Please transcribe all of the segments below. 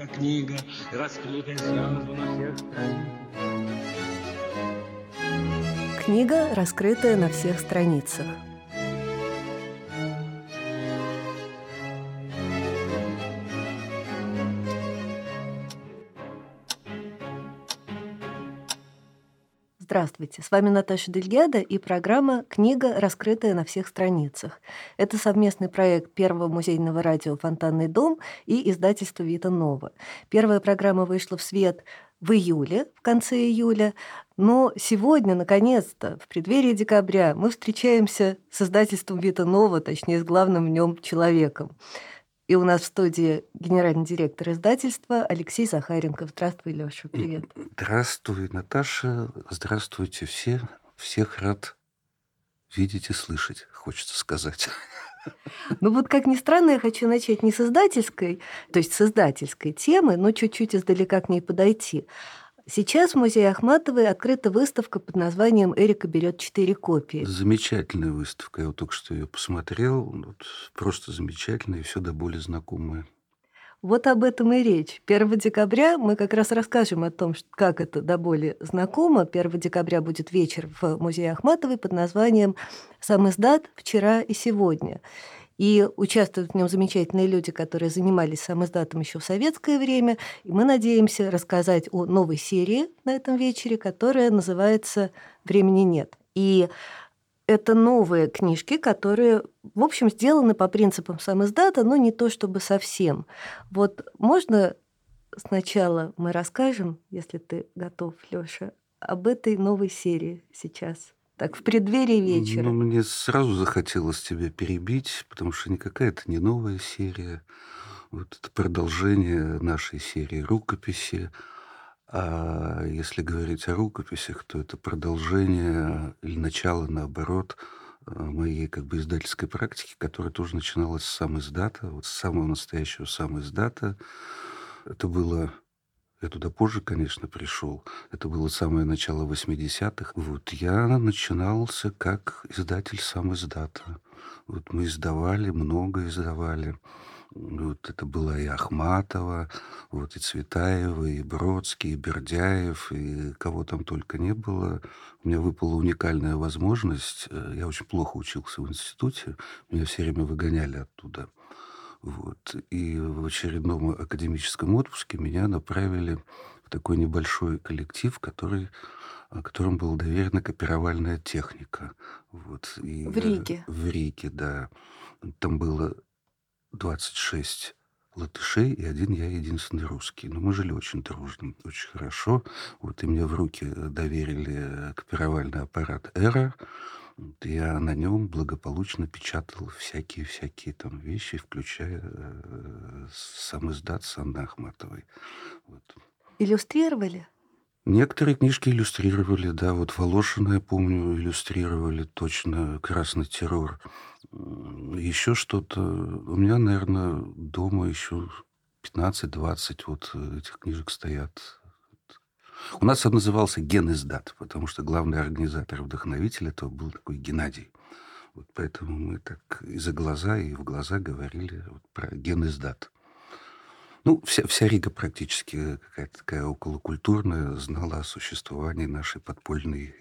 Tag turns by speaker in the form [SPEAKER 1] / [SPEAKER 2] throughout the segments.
[SPEAKER 1] как книга, раскрытая сразу на всех страницах.
[SPEAKER 2] Книга, раскрытая на всех страницах. Здравствуйте, с вами Наташа Дельгеда и программа «Книга, раскрытая на всех страницах». Это совместный проект Первого музейного радио «Фонтанный дом» и издательства «Вита Нова». Первая программа вышла в свет в июле, в конце июля, но сегодня, наконец-то, в преддверии декабря, мы встречаемся с издательством «Вита Нова», точнее, с главным в нем человеком. И у нас в студии генеральный директор издательства Алексей Захаренков. Здравствуй, Леша, привет.
[SPEAKER 3] Здравствуй, Наташа. Здравствуйте все. Всех рад видеть и слышать, хочется сказать.
[SPEAKER 2] Ну вот, как ни странно, я хочу начать не с издательской, то есть с издательской темы, но чуть-чуть издалека к ней подойти. Сейчас в музее Ахматовой открыта выставка под названием «Эрика берет четыре копии».
[SPEAKER 3] Замечательная выставка. Я вот только что ее посмотрел. Вот просто замечательная и все до боли знакомая.
[SPEAKER 2] Вот об этом и речь. 1 декабря мы как раз расскажем о том, как это до боли знакомо. 1 декабря будет вечер в музее Ахматовой под названием «Сам издат. Вчера и сегодня». И участвуют в нем замечательные люди, которые занимались сам издатом еще в советское время. И мы надеемся рассказать о новой серии на этом вечере, которая называется «Времени нет». И это новые книжки, которые, в общем, сделаны по принципам сам издата, но не то чтобы совсем. Вот можно сначала мы расскажем, если ты готов, Лёша, об этой новой серии сейчас? Так, в преддверии вечера.
[SPEAKER 3] Ну, мне сразу захотелось тебя перебить, потому что никакая это не новая серия. Вот это продолжение нашей серии рукописи. А если говорить о рукописях, то это продолжение или начало, наоборот, э, моей как бы издательской практики, которая тоже начиналась с сам издата, вот с самого настоящего сам издата. Это было я туда позже, конечно, пришел. Это было самое начало 80-х. Вот я начинался как издатель сам издата. Вот мы издавали, много издавали. Вот это была и Ахматова, вот и Цветаева, и Бродский, и Бердяев, и кого там только не было. У меня выпала уникальная возможность. Э, я очень плохо учился в институте. Меня все время выгоняли оттуда. Вот. И в очередном академическом отпуске меня направили в такой небольшой коллектив, который которым была доверена копировальная техника. Вот.
[SPEAKER 2] И, в Риге.
[SPEAKER 3] В Риге, да. Там было 26 латышей и один я единственный русский. Но мы жили очень дружно, очень хорошо. Вот и мне в руки доверили копировальный аппарат «Эра», я на нем благополучно печатал всякие-всякие там вещи, включая э, сам издат с Ахматовой. Вот.
[SPEAKER 2] Иллюстрировали?
[SPEAKER 3] Некоторые книжки иллюстрировали, да. Вот Волошина, я помню, иллюстрировали точно «Красный террор». Еще что-то. У меня, наверное, дома еще 15-20 вот этих книжек стоят у нас он назывался «Ген издат», потому что главный организатор вдохновитель этого был такой Геннадий. Вот поэтому мы так и за глаза, и в глаза говорили вот про ген издат. Ну, вся, вся Рига практически какая-то такая околокультурная знала о существовании нашей подпольной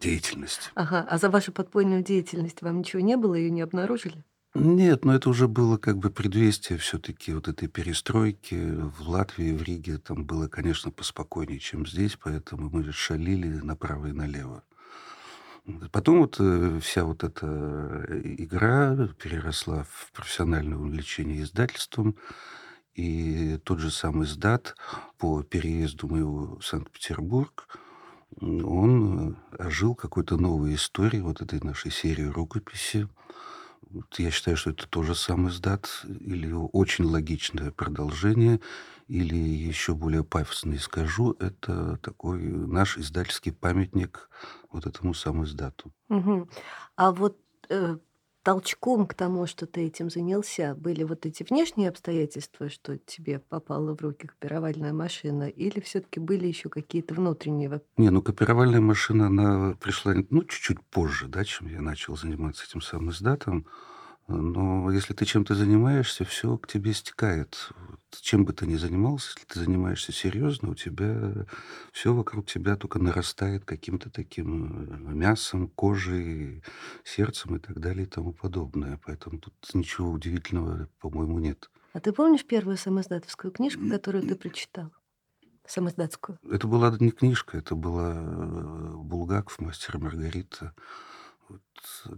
[SPEAKER 3] деятельности.
[SPEAKER 2] Ага, а за вашу подпольную деятельность вам ничего не было, ее не обнаружили?
[SPEAKER 3] Нет, но это уже было как бы предвестие все-таки вот этой перестройки в Латвии, в Риге. Там было, конечно, поспокойнее, чем здесь, поэтому мы шалили направо и налево. Потом вот э, вся вот эта э, игра переросла в профессиональное увлечение издательством. И тот же самый издат по переезду моего в Санкт-Петербург, он э, ожил какой-то новой историей вот этой нашей серии рукописи. Я считаю, что это тоже сам издат, или очень логичное продолжение, или еще более пафосно скажу, это такой наш издательский памятник вот этому сам издату.
[SPEAKER 2] Угу. А вот э, толчком к тому, что ты этим занялся, были вот эти внешние обстоятельства, что тебе попала в руки копировальная машина, или все-таки были еще какие-то внутренние?
[SPEAKER 3] Не, ну копировальная машина, она пришла ну, чуть-чуть позже, да, чем я начал заниматься этим самым издатом. Но если ты чем-то занимаешься, все к тебе стекает. Вот. чем бы ты ни занимался, если ты занимаешься серьезно, у тебя все вокруг тебя только нарастает каким-то таким э, мясом, кожей, сердцем и так далее и тому подобное. Поэтому тут ничего удивительного, по-моему, нет.
[SPEAKER 2] А ты помнишь первую самоиздатовскую книжку, которую ты прочитал? Самоиздатскую.
[SPEAKER 3] Это была не книжка, это была э, Булгаков, мастер и Маргарита.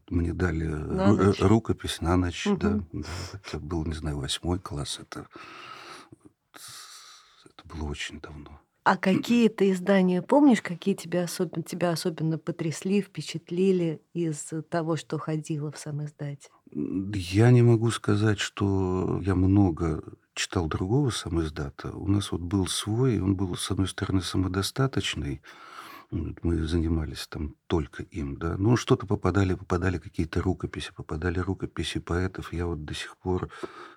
[SPEAKER 3] Мне дали
[SPEAKER 2] На ночь.
[SPEAKER 3] рукопись на ночь, да,
[SPEAKER 2] Мгм.
[SPEAKER 3] да. Это был, не знаю, восьмой класс. Это, это было очень давно.
[SPEAKER 2] А какие ты издания помнишь, какие тебя особенно, тебя особенно потрясли, впечатлили из того, что ходило в самоиздате?
[SPEAKER 3] М, Я не могу сказать, что я много читал другого самоиздата. У нас вот был свой, он был, с одной стороны, самодостаточный. Мы занимались там только им, да. Ну, что-то попадали, попадали какие-то рукописи, попадали рукописи поэтов. Я вот до сих пор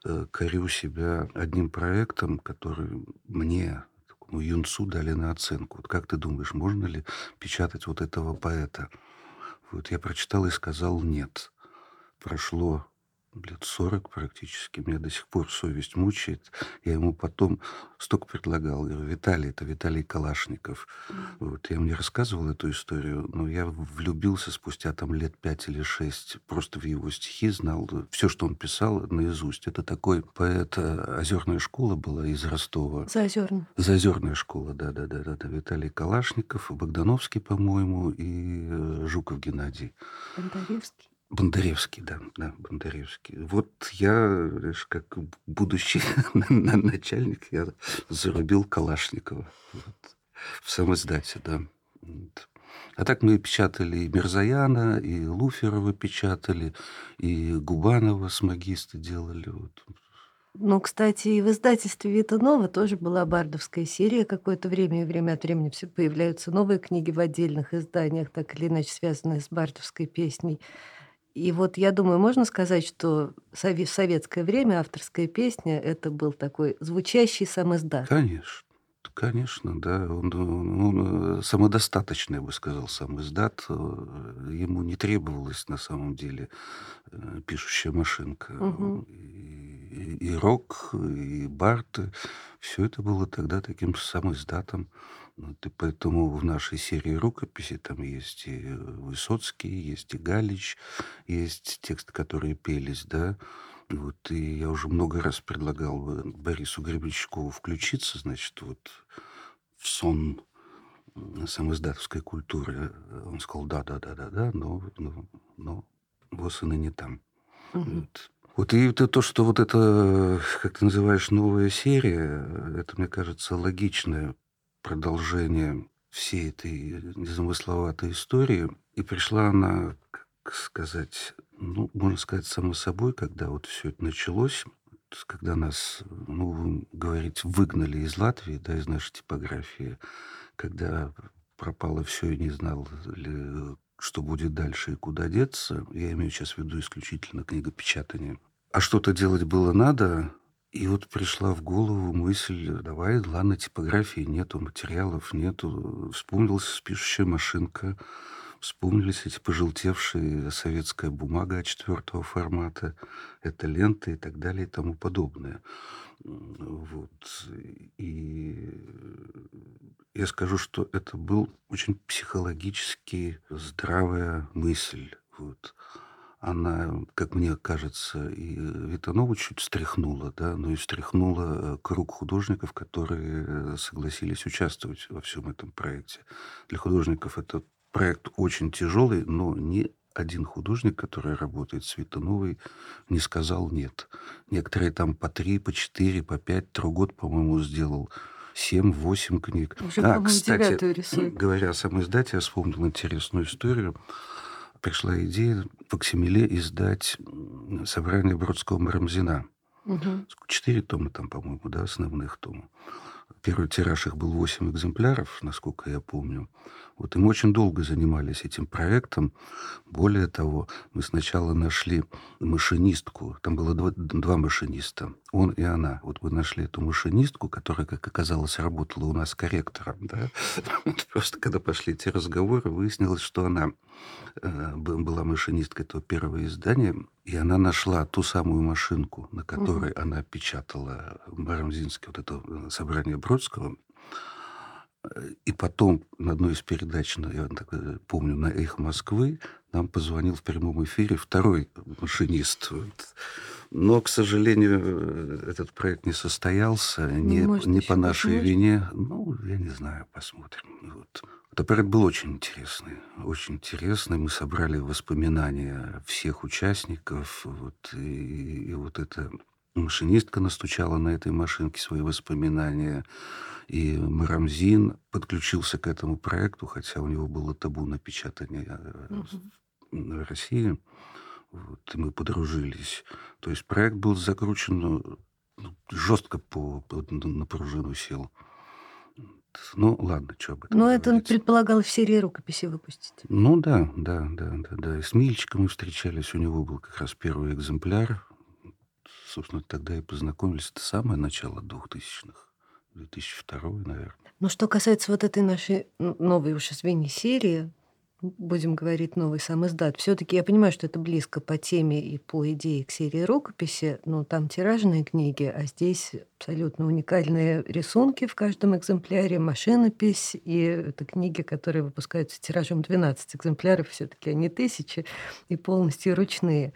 [SPEAKER 3] э, корю себя одним проектом, который мне, такому юнцу, дали на оценку. Вот как ты думаешь, можно ли печатать вот этого поэта? Вот я прочитал и сказал нет. Прошло лет 40 практически. Меня до сих пор совесть мучает. Я ему потом столько предлагал. Говорю, Виталий, это Виталий Калашников. Вот, я мне рассказывал эту историю, но я влюбился спустя там лет пять или шесть просто в его стихи, знал все, что он писал наизусть. Это такой поэт, э, озерная школа была из Ростова.
[SPEAKER 2] Заозерно.
[SPEAKER 3] Заозерная школа, да-да-да, да, Виталий Калашников, Богдановский, по-моему, и э, Жуков Геннадий.
[SPEAKER 2] Бондаревский.
[SPEAKER 3] Бондаревский, да, да, Бондаревский. Вот я, знаешь, как будущий на- начальник, я зарубил Калашникова вот, в самоиздате, да. Вот. А так мы печатали и Мирзаяна, и Луферова печатали, и Губанова с магиста делали. Вот.
[SPEAKER 2] Ну, кстати, и в издательстве Вита Нова тоже была бардовская серия какое-то время, и время от времени все появляются новые книги в отдельных изданиях, так или иначе связанные с бардовской песней. И вот я думаю, можно сказать, что в советское время авторская песня это был такой звучащий сам издат.
[SPEAKER 3] Конечно. Конечно, да. Он, он- он, самодостаточный, я бы сказал, сам издат. Э, Ему не требовалась на самом деле э, пишущая машинка.
[SPEAKER 2] Мгм.
[SPEAKER 3] И, и рок, и барты. Все это было тогда таким самоиздатом. Вот, и поэтому в нашей серии рукописи там есть и Высоцкий, есть и Галич, есть тексты, которые пелись, да. Вот, и я уже много раз предлагал э, Борису Гребенщикову включиться, значит, вот в сон самоиздатовской культуры. Он сказал, да, да, да, да, да, но, но, но ВОЗ и ныне там.
[SPEAKER 2] Мгм.
[SPEAKER 3] Вот. Вот и это то, что вот это, как ты называешь, новая серия, это, мне кажется, логичное продолжение всей этой незамысловатой истории. И пришла она, как сказать, ну, можно сказать, само собой, когда вот все это началось, когда нас, ну, говорить, выгнали из Латвии, да, из нашей типографии, когда пропало все и не знал, ли, что будет дальше и куда деться. Я имею сейчас в виду исключительно книгопечатание. А что-то делать было надо, и вот пришла в голову мысль, давай, ладно, типографии нету, материалов нету. Вспомнилась пишущая машинка, вспомнились эти пожелтевшие советская бумага четвертого формата, это ленты и так далее и тому подобное. Вот. И я скажу, что это был очень психологически здравая мысль. Вот. Она, как мне кажется, и Витанову чуть встряхнула, да, но и встряхнула э, круг художников, которые э, согласились участвовать во всем этом проекте. Для художников это проект очень тяжелый, но ни один художник, который работает с Витановой, не сказал нет. Некоторые там по три, по четыре, по пять, Трогот, по-моему, сделал семь-восемь книг.
[SPEAKER 2] Уже,
[SPEAKER 3] А, кстати, говоря о самом издате, я вспомнил интересную историю. Пришла идея в Оксимиле издать собрание Бродского Марамзина.
[SPEAKER 2] Мгм.
[SPEAKER 3] Четыре тома там, по-моему, да, основных тома. Первый тираж их был 8 экземпляров, насколько я помню. Вот и мы очень долго занимались этим проектом. Более того, мы сначала нашли машинистку. Там было два, два машиниста, он и она. Вот мы нашли эту машинистку, которая, как оказалось, работала у нас корректором. Да? Просто когда пошли эти разговоры, выяснилось, что она э, была машинисткой этого первого издания. И она нашла ту самую машинку, на которой угу. она печатала Барамзинский, вот это э, собрание Бродского. И потом на одной из передач, я так э, помню, на «Эх Москвы» нам позвонил в прямом эфире второй машинист. Но, к сожалению, этот проект не состоялся, не, не, не по нашей возможно. вине. Ну, я не знаю, посмотрим. Вот. Проект был очень интересный, очень интересный. Мы собрали воспоминания всех участников, вот, и, и вот эта машинистка настучала на этой машинке свои воспоминания, и Марамзин подключился к этому проекту, хотя у него было табу на печатание угу. в России. Вот, и мы подружились. То есть проект был закручен ну, жестко по, по на пружину сел. Ну, ладно, что об этом
[SPEAKER 2] Но говорить. это предполагалось в серии рукописи выпустить.
[SPEAKER 3] Ну, да, да, да, да, да. И с Мильчиком мы встречались, у него был как раз первый экземпляр. Собственно, тогда и познакомились. Это самое начало 2000-х. 2002, наверное.
[SPEAKER 2] Но что касается вот этой нашей новой уже звени серии, будем говорить, новый сам издат. Все-таки я понимаю, что это близко по теме и по идее к серии рукописи, но там тиражные книги, а здесь абсолютно уникальные рисунки в каждом экземпляре, машинопись, и это книги, которые выпускаются тиражом 12 экземпляров, все-таки они тысячи и полностью ручные.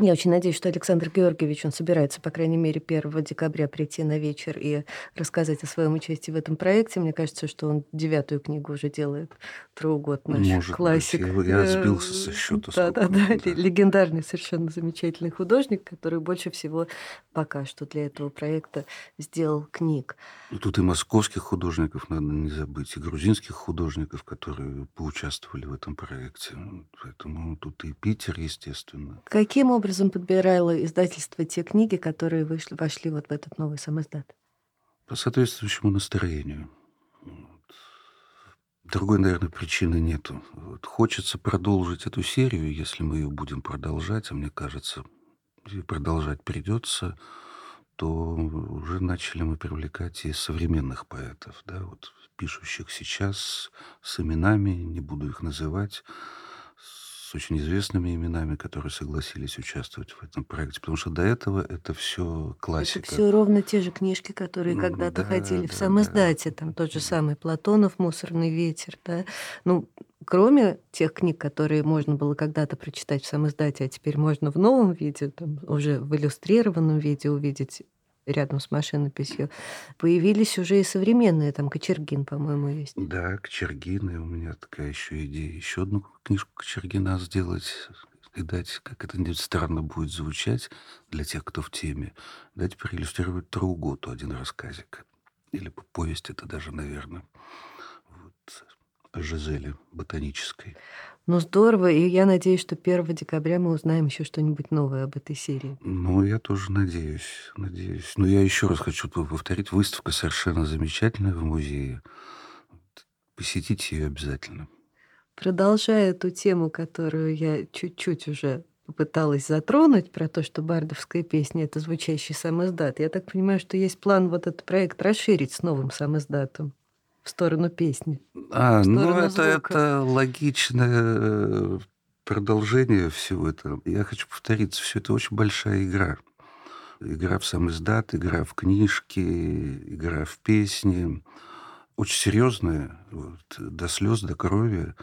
[SPEAKER 2] Я очень надеюсь, что Александр Георгиевич, он собирается, по крайней мере, 1 декабря прийти на вечер и рассказать о своем участии в этом проекте. Мне кажется, что он девятую книгу уже делает. Тругод наш Может классик.
[SPEAKER 3] Быть. Я, я сбился со счета.
[SPEAKER 2] Да, да, да, да. Легендарный, совершенно замечательный художник, который больше всего пока что для этого проекта сделал книг.
[SPEAKER 3] Ну, тут и московских художников надо не забыть, и грузинских художников, которые поучаствовали в этом проекте. Поэтому тут и Питер, естественно.
[SPEAKER 2] Каким образом образом подбирало издательство те книги, которые вышли, вошли вот в этот новый самоздат?
[SPEAKER 3] По соответствующему настроению. Другой, наверное, причины нету. Вот хочется продолжить эту серию, если мы ее будем продолжать, а мне кажется, продолжать придется, то уже начали мы привлекать и современных поэтов, да, вот пишущих сейчас с именами, не буду их называть, с очень известными именами, которые согласились участвовать в этом проекте, потому что до этого это все классика.
[SPEAKER 2] Это все ровно те же книжки, которые ну, когда-то да, ходили да, в самом да. там тот же самый Платонов, «Мусорный ветер», да, ну, кроме тех книг, которые можно было когда-то прочитать в самом а теперь можно в новом виде, там, уже в иллюстрированном виде увидеть рядом с машинописью, появились уже и современные, там Кочергин, по-моему, есть.
[SPEAKER 3] Да, Кочергин, и у меня такая еще идея, еще одну книжку Кочергина сделать, и дать, как это странно будет звучать для тех, кто в теме, дать проиллюстрировать Трауготу один рассказик. Или повесть это даже, наверное. Вот, Жизели ботанической.
[SPEAKER 2] Ну, здорово, и я надеюсь, что 1 декабря мы узнаем еще что-нибудь новое об этой серии.
[SPEAKER 3] Ну, я тоже надеюсь, надеюсь. Но я еще раз хочу повторить, выставка совершенно замечательная в музее. Посетите ее обязательно.
[SPEAKER 2] Продолжая эту тему, которую я чуть-чуть уже попыталась затронуть, про то, что бардовская песня — это звучащий самоздат, я так понимаю, что есть план вот этот проект расширить с новым самоздатом в сторону песни.
[SPEAKER 3] А, ну это, это логичное э, продолжение всего этого. Я хочу повториться, все это очень большая игра. Игра в сам издат, игра в книжки, игра в песни. Очень серьезная, вот, до слез, до крови.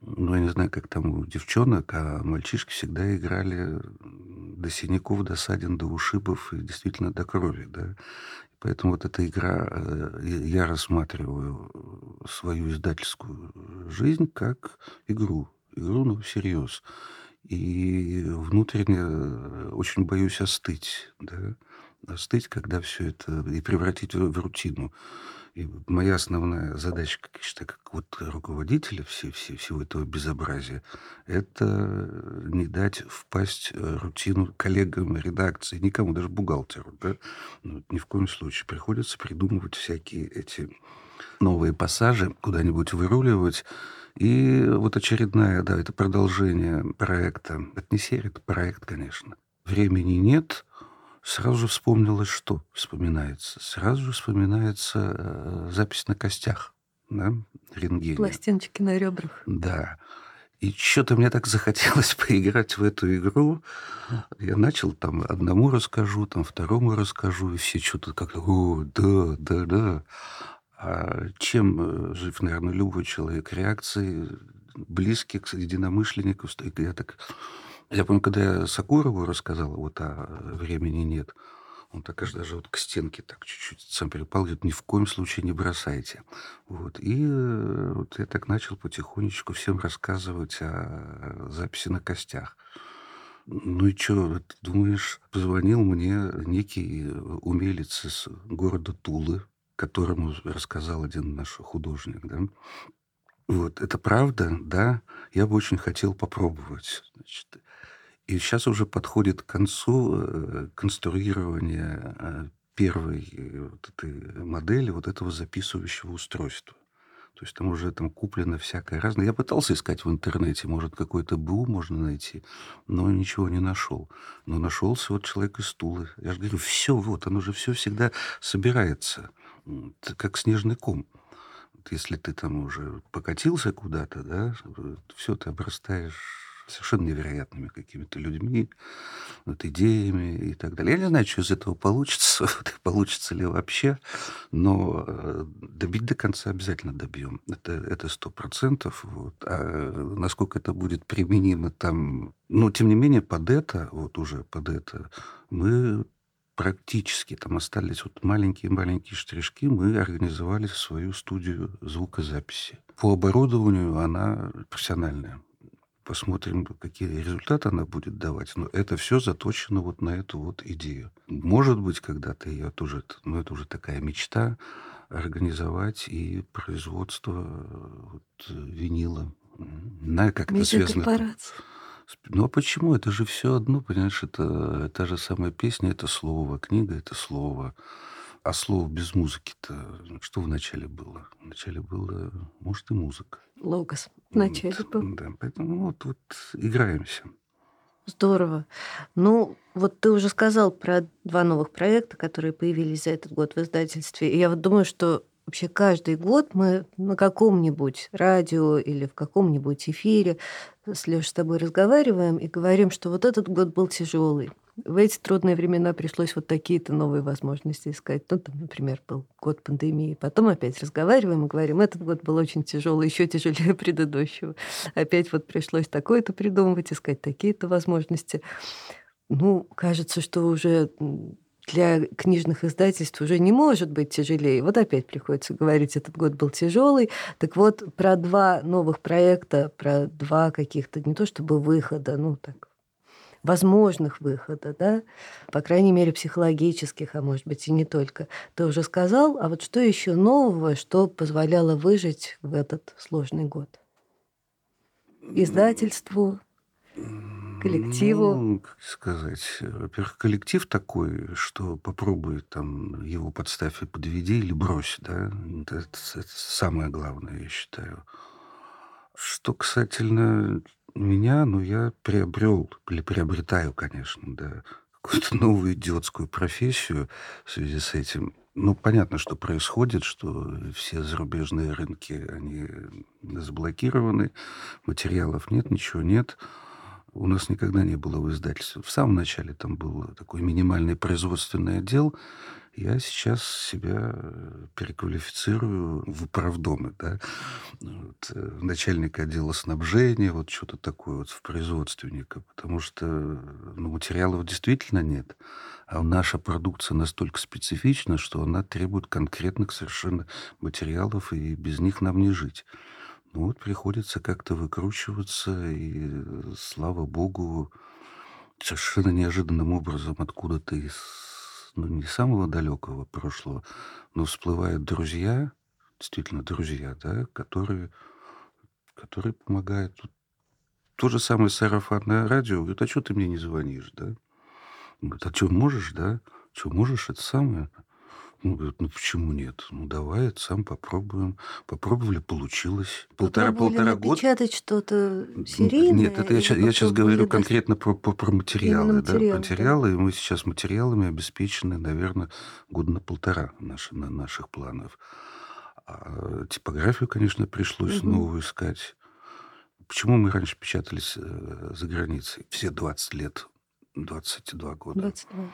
[SPEAKER 3] Ну, я не знаю, как там у девчонок, а мальчишки всегда играли до синяков, до ссадин, до ушибов и действительно до крови, да. Поэтому вот эта игра, э, я рассматриваю свою издательскую жизнь как игру, игру, ну, всерьез. И внутренне э, очень боюсь остыть, да, остыть, когда все это, и превратить в рутину. И моя основная задача, как я считаю, как вот руководителя все, все, всего этого безобразия, это не дать впасть э, рутину коллегам редакции, никому, даже бухгалтеру. Да? Ну, ни в коем случае. Приходится придумывать всякие эти новые пассажи, куда-нибудь выруливать. И вот очередная, да, это продолжение проекта. Это не серия, это проект, конечно. Времени нет, Сразу же вспомнилось, что вспоминается. Сразу же вспоминается э, запись на костях, да, рентгене.
[SPEAKER 2] Пластиночки на ребрах.
[SPEAKER 3] Да. И что-то мне так захотелось поиграть в эту игру. Я начал там одному расскажу, там второму расскажу, и все что-то как-то, о, да, да, да. А чем э, жив, наверное, любой человек? Реакции близких единомышленников. Я так... Я помню, когда я Сакурову рассказал, вот, а времени нет, он так аж даже вот к стенке так чуть-чуть сам перепал, говорит, ни в коем случае не бросайте. Вот. И э, вот я так начал потихонечку всем рассказывать о записи на костях. Ну и что, думаешь, позвонил мне некий умелец из города Тулы, которому рассказал один наш художник, да. Вот, это правда, да, я бы очень хотел попробовать. Значит, и сейчас уже подходит к концу э, конструирование э, первой э, вот этой модели вот этого записывающего устройства. То есть там уже там куплено всякое разное. Я пытался искать в интернете, может, какой-то БУ можно найти, но ничего не нашел. Но нашелся вот человек из Тулы. Я же говорю, все, вот, оно же все всегда собирается, как снежный ком. Вот если ты там уже покатился куда-то, да, все, ты обрастаешь совершенно невероятными какими-то людьми, вот, идеями и так далее. Я не знаю, что из этого получится, получится ли вообще, но э, добить до конца обязательно добьем. Это это сто процентов. Вот. А насколько это будет применимо там... Но, тем не менее, под это, вот уже под это, мы практически там остались вот маленькие-маленькие штришки, мы организовали свою студию звукозаписи. По оборудованию она профессиональная посмотрим, какие результаты она будет давать. Но это все заточено вот на эту вот идею. Может быть, когда-то я тоже, ну это уже такая мечта, организовать и производство вот, винила. На как это связано. Ну а почему? Это же все одно, понимаешь, это та же самая песня, это слово, книга это слово. А слово без музыки-то что вначале было? Вначале было, может, и музыка.
[SPEAKER 2] Логос вначале
[SPEAKER 3] вот,
[SPEAKER 2] был.
[SPEAKER 3] Да, поэтому вот, вот играемся.
[SPEAKER 2] Здорово. Ну, вот ты уже сказал про два новых проекта, которые появились за этот год в издательстве. И я вот думаю, что вообще каждый год мы на каком-нибудь радио или в каком-нибудь эфире с Лешей с тобой разговариваем и говорим, что вот этот год был тяжелый в эти трудные времена пришлось вот такие-то новые возможности искать. Ну, там, например, был год пандемии. Потом опять разговариваем и говорим, этот год был очень тяжелый, еще тяжелее предыдущего. Опять вот пришлось такое-то придумывать, искать такие-то возможности. Ну, кажется, что уже для книжных издательств уже не может быть тяжелее. Вот опять приходится говорить, этот год был тяжелый. Так вот, про два новых проекта, про два каких-то, не то чтобы выхода, ну так, возможных выхода, да, по крайней мере, психологических, а может быть и не только, ты уже сказал. А вот что еще нового, что позволяло выжить в этот сложный год? Издательству, коллективу?
[SPEAKER 3] Ну, как сказать, во-первых, коллектив такой, что попробуй там его подставь и подведи или брось, да, это, это, это самое главное, я считаю. Что касательно меня, ну, я приобрел, или приобретаю, конечно, да, какую-то новую идиотскую профессию в связи с этим. Ну, понятно, что происходит, что все зарубежные рынки, они заблокированы, материалов нет, ничего нет. У нас никогда не было в издательстве. В самом начале там был такой минимальный производственный отдел, я сейчас себя э, переквалифицирую в управдомы, да, вот, э, начальника отдела снабжения, вот что-то такое вот в производственника, потому что ну, материалов действительно нет, а наша продукция настолько специфична, что она требует конкретных совершенно материалов, и без них нам не жить. Ну вот приходится как-то выкручиваться, и слава богу, совершенно неожиданным образом откуда-то из ну, не самого далекого прошлого, но всплывают друзья, действительно друзья, да, которые, которые помогают. То же самое сарафанное радио. Говорит, а что ты мне не звонишь, да? Говорит, а что, можешь, да? Что, можешь, это самое? Ну, говорит, ну почему нет? Ну давай, сам попробуем. Попробовали, получилось. Полтора-полтора года.
[SPEAKER 2] Печатать что-то серийное?
[SPEAKER 3] Нет, это я, сейчас, я сейчас говорю конкретно про, про, про материалы. Да, материалы, да. и мы сейчас материалами обеспечены, наверное, года на полтора наши, на наших планов. А типографию, конечно, пришлось угу. новую искать. почему мы раньше печатались э, за границей? Все 20 лет, 22 года.
[SPEAKER 2] 22.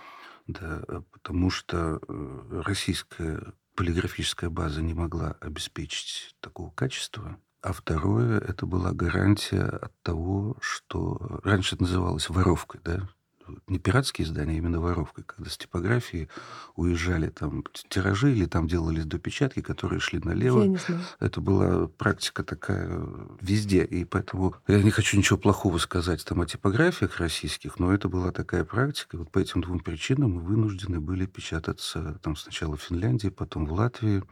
[SPEAKER 3] Да, э, потому что э, российская полиграфическая база не могла обеспечить такого качества. А второе, это была гарантия от того, что раньше это называлось воровкой, да, не пиратские издания, а именно воровкой, когда с типографии уезжали там тиражи или там делались допечатки, которые шли налево.
[SPEAKER 2] Я не знаю.
[SPEAKER 3] Это была практика такая везде, и поэтому я не хочу ничего плохого сказать там о типографиях российских, но это была такая практика. Вот по этим двум причинам мы вынуждены были печататься там сначала в Финляндии, потом в Латвии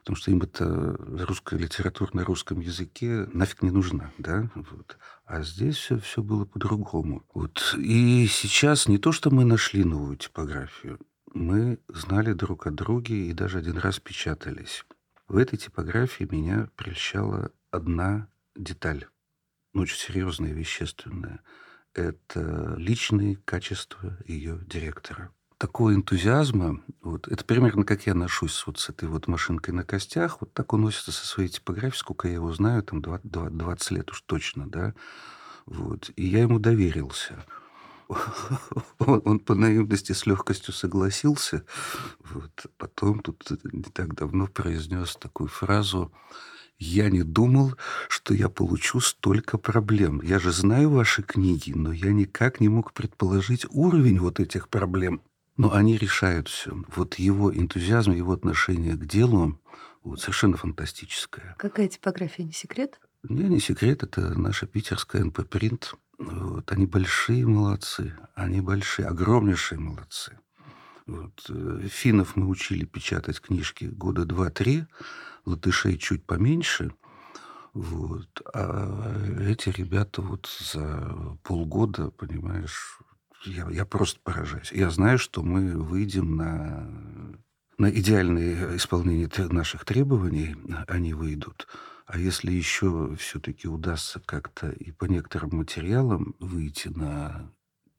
[SPEAKER 3] потому что им эта русская литература на русском языке нафиг не нужна, да, вот. А здесь все, все было по-другому. Вот. И сейчас не то, что мы нашли новую типографию, мы знали друг о друге и даже один раз печатались. В этой типографии меня прельщала одна деталь, ну, очень серьезная и вещественная. Это личные качества ее директора такого энтузиазма, вот, это примерно как я ношусь вот с этой вот машинкой на костях, вот так он носится со своей типографией, сколько я его знаю, там 20, 20 лет уж точно, да, вот, и я ему доверился. Он, он по наивности с легкостью согласился. Вот. Потом тут не так давно произнес такую фразу «Я не думал, что я получу столько проблем. Я же знаю ваши книги, но я никак не мог предположить уровень вот этих проблем». Но они решают все. Вот его энтузиазм, его отношение к делу вот, совершенно фантастическое.
[SPEAKER 2] Какая типография, не секрет?
[SPEAKER 3] Не, не секрет, это наша питерская НП Принт. Вот, они большие молодцы, они большие, огромнейшие молодцы. Вот, э, финнов мы учили печатать книжки года два-три, латышей чуть поменьше. Вот, а эти ребята вот за полгода, понимаешь, я, я просто поражаюсь. Я знаю, что мы выйдем на, на идеальное исполнение наших требований, они выйдут. А если еще все-таки удастся как-то и по некоторым материалам выйти на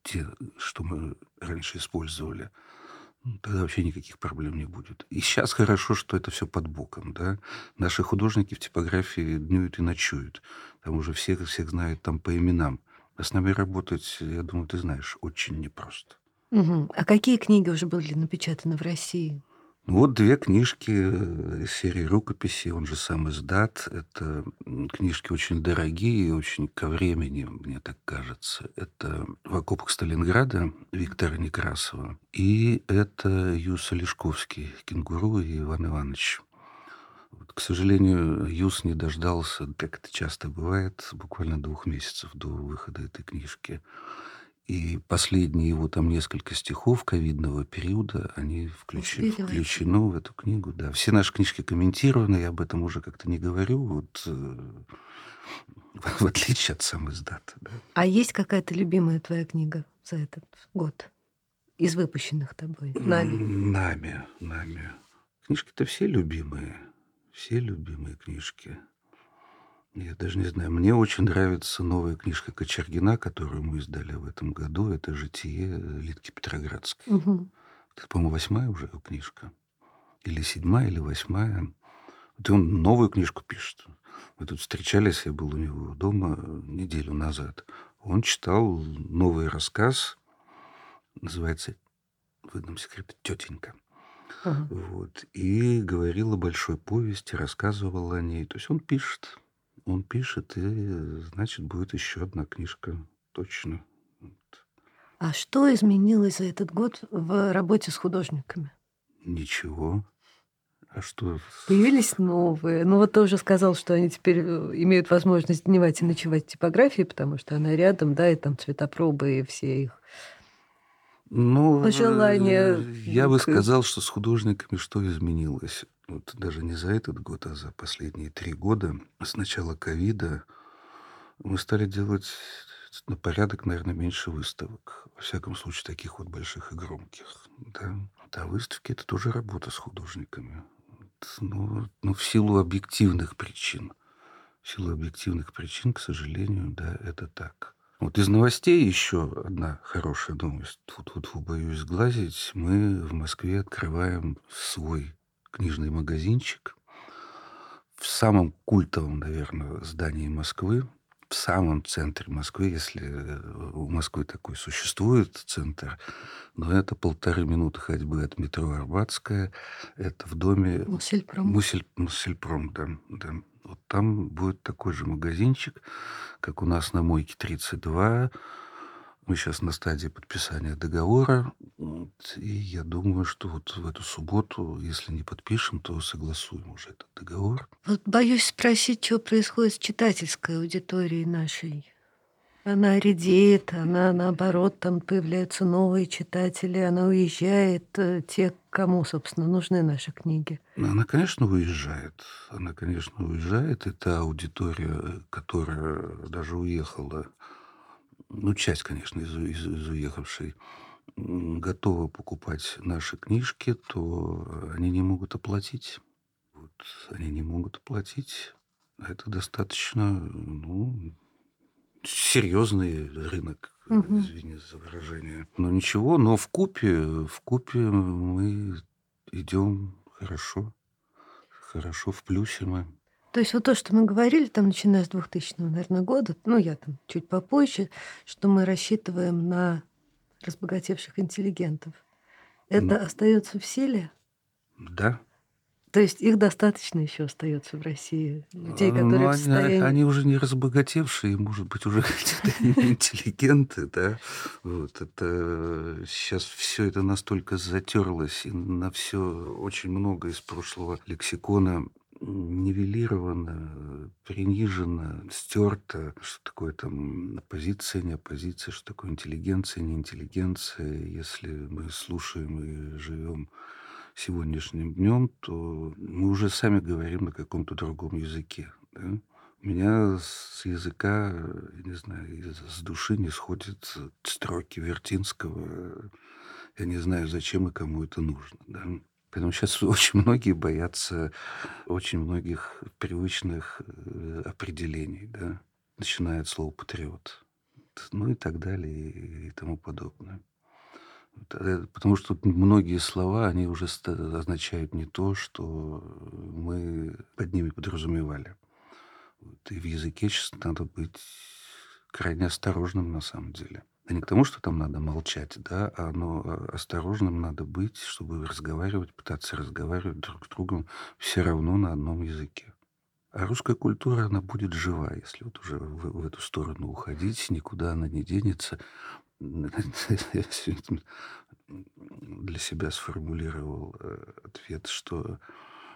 [SPEAKER 3] те, что мы раньше использовали, ну, тогда вообще никаких проблем не будет. И сейчас хорошо, что это все под боком. Да? Наши художники в типографии днюют и ночуют. Там уже всех, всех знают там по именам. С нами работать, я думаю, ты знаешь, очень непросто.
[SPEAKER 2] Угу. А какие книги уже были напечатаны в России?
[SPEAKER 3] Вот две книжки э, серии рукописи, он же сам издат. Это книжки очень дорогие очень ко времени, мне так кажется. Это «В окопах Сталинграда» Виктора Некрасова. И это Юса Лешковский, «Кенгуру» и Иван Иванович. К сожалению, Юс не дождался, как это часто бывает, буквально двух месяцев до выхода этой книжки. И последние его там несколько стихов ковидного периода, они включи, включены в эту книгу. Да. Все наши книжки комментированы, я об этом уже как-то не говорю, вот, э, в отличие от сам издата. Да.
[SPEAKER 2] А есть какая-то любимая твоя книга за этот год? Из выпущенных тобой?
[SPEAKER 3] Нами. Нами, нами. Книжки-то все любимые. Все любимые книжки. Я даже не знаю. Мне очень нравится новая книжка Кочергина, которую мы издали в этом году. Это «Житие Литки Петроградской».
[SPEAKER 2] Угу.
[SPEAKER 3] Это, по-моему, восьмая уже книжка. Или седьмая, или восьмая. Вот он новую книжку пишет. Мы тут встречались, я был у него дома неделю назад. Он читал новый рассказ, называется «Выдам секрет тетенька».
[SPEAKER 2] Ага.
[SPEAKER 3] Вот. И говорил о большой повести, рассказывал о ней. То есть он пишет. Он пишет, и, значит, будет еще одна книжка. Точно. Вот.
[SPEAKER 2] А что изменилось за этот год в работе с художниками?
[SPEAKER 3] Ничего. А что?
[SPEAKER 2] Появились новые. Ну вот ты уже сказал, что они теперь э, имеют возможность дневать и ночевать в типографии, потому что она рядом, да, и там цветопробы, и все их
[SPEAKER 3] ну,
[SPEAKER 2] пожелания.
[SPEAKER 3] Я бы сказал, что с художниками что изменилось. Вот даже не за этот год, а за последние три года, с начала ковида, мы стали делать на порядок, наверное, меньше выставок. Во всяком случае, таких вот больших и громких. Да, да выставки — это тоже работа с художниками. Но, но в силу объективных причин. В силу объективных причин, к сожалению, да, это так. Вот из новостей еще одна хорошая новость. Тут-тут боюсь сглазить. Мы в Москве открываем свой книжный магазинчик в самом культовом, наверное, здании Москвы. в самом центре Москвы, если э, у Москвы такой существует центр, но это полторы минуты ходьбы от метро Арбатская, это в доме...
[SPEAKER 2] Мусельпром.
[SPEAKER 3] Мусель, Мусельпром, да, да. Вот там будет такой же магазинчик, как у нас на Мойке 32, мы сейчас на стадии подписания договора, вот, и я думаю, что вот в эту субботу, если не подпишем, то согласуем уже этот договор.
[SPEAKER 2] Вот боюсь спросить, что происходит с читательской аудиторией нашей. Она редеет, она наоборот, там появляются новые читатели, она уезжает, э, те, кому, собственно, нужны наши книги.
[SPEAKER 3] Она, конечно, уезжает. Она, конечно, уезжает. Это аудитория, которая даже уехала ну, часть, конечно, из, из, из уехавшей, готова покупать наши книжки, то они не могут оплатить. Вот, они не могут оплатить. Это достаточно, ну, серьезный рынок, угу. извини за выражение. Но ничего, но в купе, в купе мы идем хорошо, хорошо в плюсе мы.
[SPEAKER 2] То есть вот то, что мы говорили, там, начиная с 2000 наверное, года, ну, я там чуть попозже, что мы рассчитываем на разбогатевших интеллигентов. Это ну, остается в силе?
[SPEAKER 3] Да.
[SPEAKER 2] То есть их достаточно еще остается в России, людей, которые ну,
[SPEAKER 3] в состоянии... они, они уже не разбогатевшие, может быть, уже интеллигенты, да. Вот это сейчас все это настолько затерлось, и на все очень много из прошлого лексикона нивелировано, принижено, стерто, что такое там оппозиция, не оппозиция, что такое интеллигенция, не интеллигенция. Если мы слушаем и живем сегодняшним днем, то мы уже сами говорим на каком-то другом языке. Да? У меня с языка, я не знаю, с души не сходят строки Вертинского. Я не знаю, зачем и кому это нужно. Да? Поэтому сейчас очень многие боятся очень многих привычных э, определений, да, начиная от слова «патриот», ну и так далее и тому подобное. Э, потому что многие слова, они уже означают не то, что мы под ними подразумевали. И в языке сейчас надо быть крайне осторожным на самом деле. А не к тому, что там надо молчать, да, а но а, осторожным надо быть, чтобы разговаривать, пытаться разговаривать друг с другом все равно на одном языке. А русская культура, она будет жива, если вот уже в, в эту сторону уходить, никуда она не денется. Для себя сформулировал э, ответ, что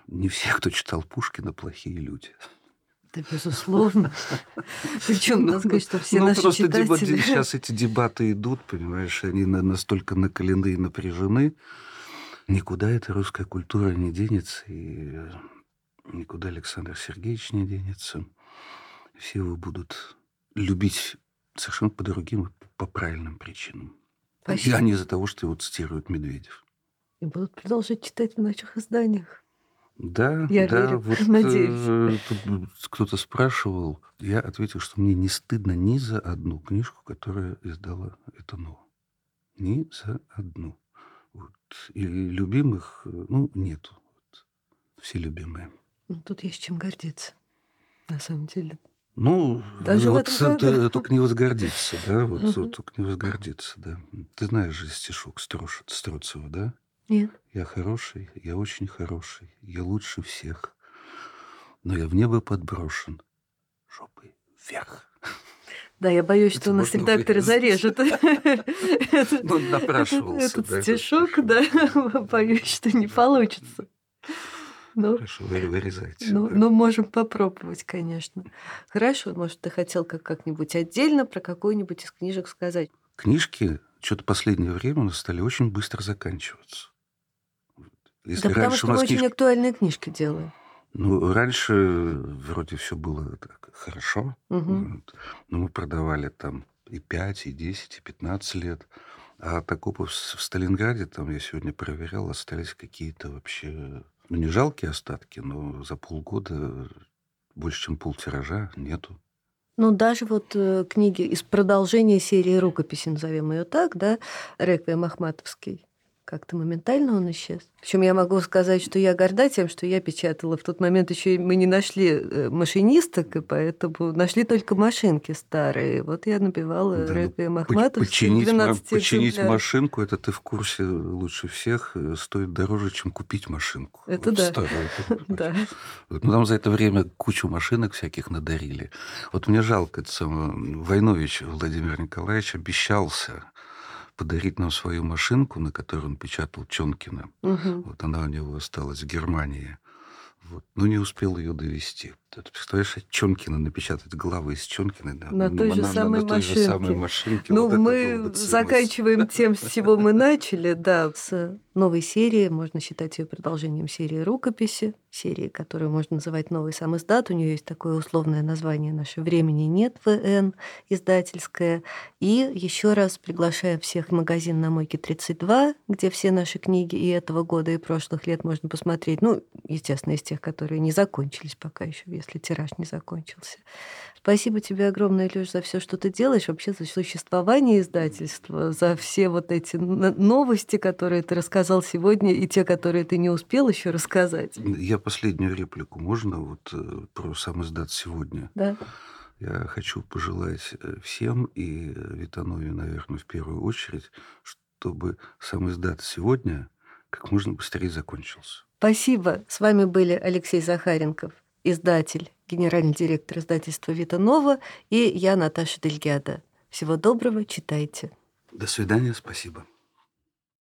[SPEAKER 3] не все, кто читал Пушкина, плохие люди.
[SPEAKER 2] Да, безусловно. Причем, надо сказать, что все ну, наши просто читатели...
[SPEAKER 3] сейчас эти дебаты идут, понимаешь, они настолько накалены и напряжены. Никуда эта русская культура не денется, и никуда Александр Сергеевич не денется. Все его будут любить совершенно по другим, по правильным причинам. Спасибо. А не из-за того, что его цитирует Медведев.
[SPEAKER 2] И будут продолжать читать в наших изданиях.
[SPEAKER 3] Да,
[SPEAKER 2] я
[SPEAKER 3] да,
[SPEAKER 2] верю,
[SPEAKER 3] вот
[SPEAKER 2] надеюсь.
[SPEAKER 3] Э, тут кто-то спрашивал, я ответил, что мне не стыдно ни за одну книжку, которая издала это ново. Ни за одну. Вот. И любимых, э, ну, нету. Вот. Все любимые.
[SPEAKER 2] Ну, тут есть чем гордиться, на самом деле.
[SPEAKER 3] Ну, Даже вот это, только не возгордиться, да, вот, вот только не возгордиться, да. Ты знаешь же стишок Строцева, да?
[SPEAKER 2] Нет.
[SPEAKER 3] Я хороший, я очень хороший, я лучше всех. Но я в небо подброшен жопой вверх.
[SPEAKER 2] Да, я боюсь, что у нас редакторы зарежут.
[SPEAKER 3] Ну, напрашивался.
[SPEAKER 2] Этот стишок, да, боюсь, что не получится.
[SPEAKER 3] Ну, Хорошо, вырезайте.
[SPEAKER 2] Ну, ну, можем попробовать, конечно. Хорошо, может, ты хотел как- как-нибудь отдельно про какую-нибудь из книжек сказать?
[SPEAKER 3] Книжки что-то последнее время у нас стали очень быстро заканчиваться.
[SPEAKER 2] Если да потому что мы очень книжки... актуальные книжки делаем.
[SPEAKER 3] Ну, раньше вроде все было так хорошо. Угу. Но мы продавали там и 5, и 10, и 15 лет. А окопов в Сталинграде, там я сегодня проверял, остались какие-то вообще... Ну, не жалкие остатки, но за полгода больше, чем полтиража нету.
[SPEAKER 2] Ну, даже вот э, книги из продолжения серии рукописи, назовем ее так, да, Реквием Ахматовский, Как-то моментально он исчез. Причем я могу сказать, что я горда тем, что я печатала. В тот момент еще мы не нашли э, машинисток, и поэтому нашли только машинки старые. Вот я набивала
[SPEAKER 3] Да, ну,
[SPEAKER 2] Махматов.
[SPEAKER 3] Починить, ма-
[SPEAKER 2] 12
[SPEAKER 3] починить машинку, это ты в курсе лучше всех, э, стоит дороже, чем купить машинку.
[SPEAKER 2] Это
[SPEAKER 3] Вот
[SPEAKER 2] да.
[SPEAKER 3] старую,
[SPEAKER 2] Да.
[SPEAKER 3] Вот, Ну, там за это время кучу машинок всяких надарили. Вот мне жалко, это самое, Войнович Владимир Николаевич обещался подарить нам свою машинку, на которой он печатал Чонкина.
[SPEAKER 2] Мгм.
[SPEAKER 3] Вот она у него осталась в Германии. Вот. Но не успел ее довести. Ты представляешь, Чонкина напечатать главы из Чонкина да,
[SPEAKER 2] На той же самой
[SPEAKER 3] той же
[SPEAKER 2] машинке.
[SPEAKER 3] самой машинке.
[SPEAKER 2] Ну,
[SPEAKER 3] Вот
[SPEAKER 2] мы заканчиваем тем, с чего мы начали, да, с новой серии, можно считать ее продолжением серии рукописи, серии, которую можно называть новый сам издат. У нее есть такое условное название «Наше времени нет» ВН, издательское. И еще раз приглашаем всех в магазин на Мойке 32, где все наши книги и этого года, и прошлых лет можно посмотреть. Ну, естественно, из тех, которые не закончились пока еще, если тираж не закончился. Спасибо тебе огромное, Лёш, за все, что ты делаешь, вообще за существование издательства, за все вот эти новости, которые ты рассказал сегодня, и те, которые ты не успел еще рассказать.
[SPEAKER 3] Я последнюю реплику можно вот э, про сам издат сегодня?
[SPEAKER 2] Да.
[SPEAKER 3] Я хочу пожелать э, всем, и э, Витанове, наверное, в первую очередь, чтобы сам издат сегодня как можно быстрее закончился.
[SPEAKER 2] Спасибо. С вами были Алексей Захаренков, издатель, генеральный директор издательства «Витанова», и я, Наташа Дельгяда. Всего доброго, читайте.
[SPEAKER 3] До свидания, спасибо.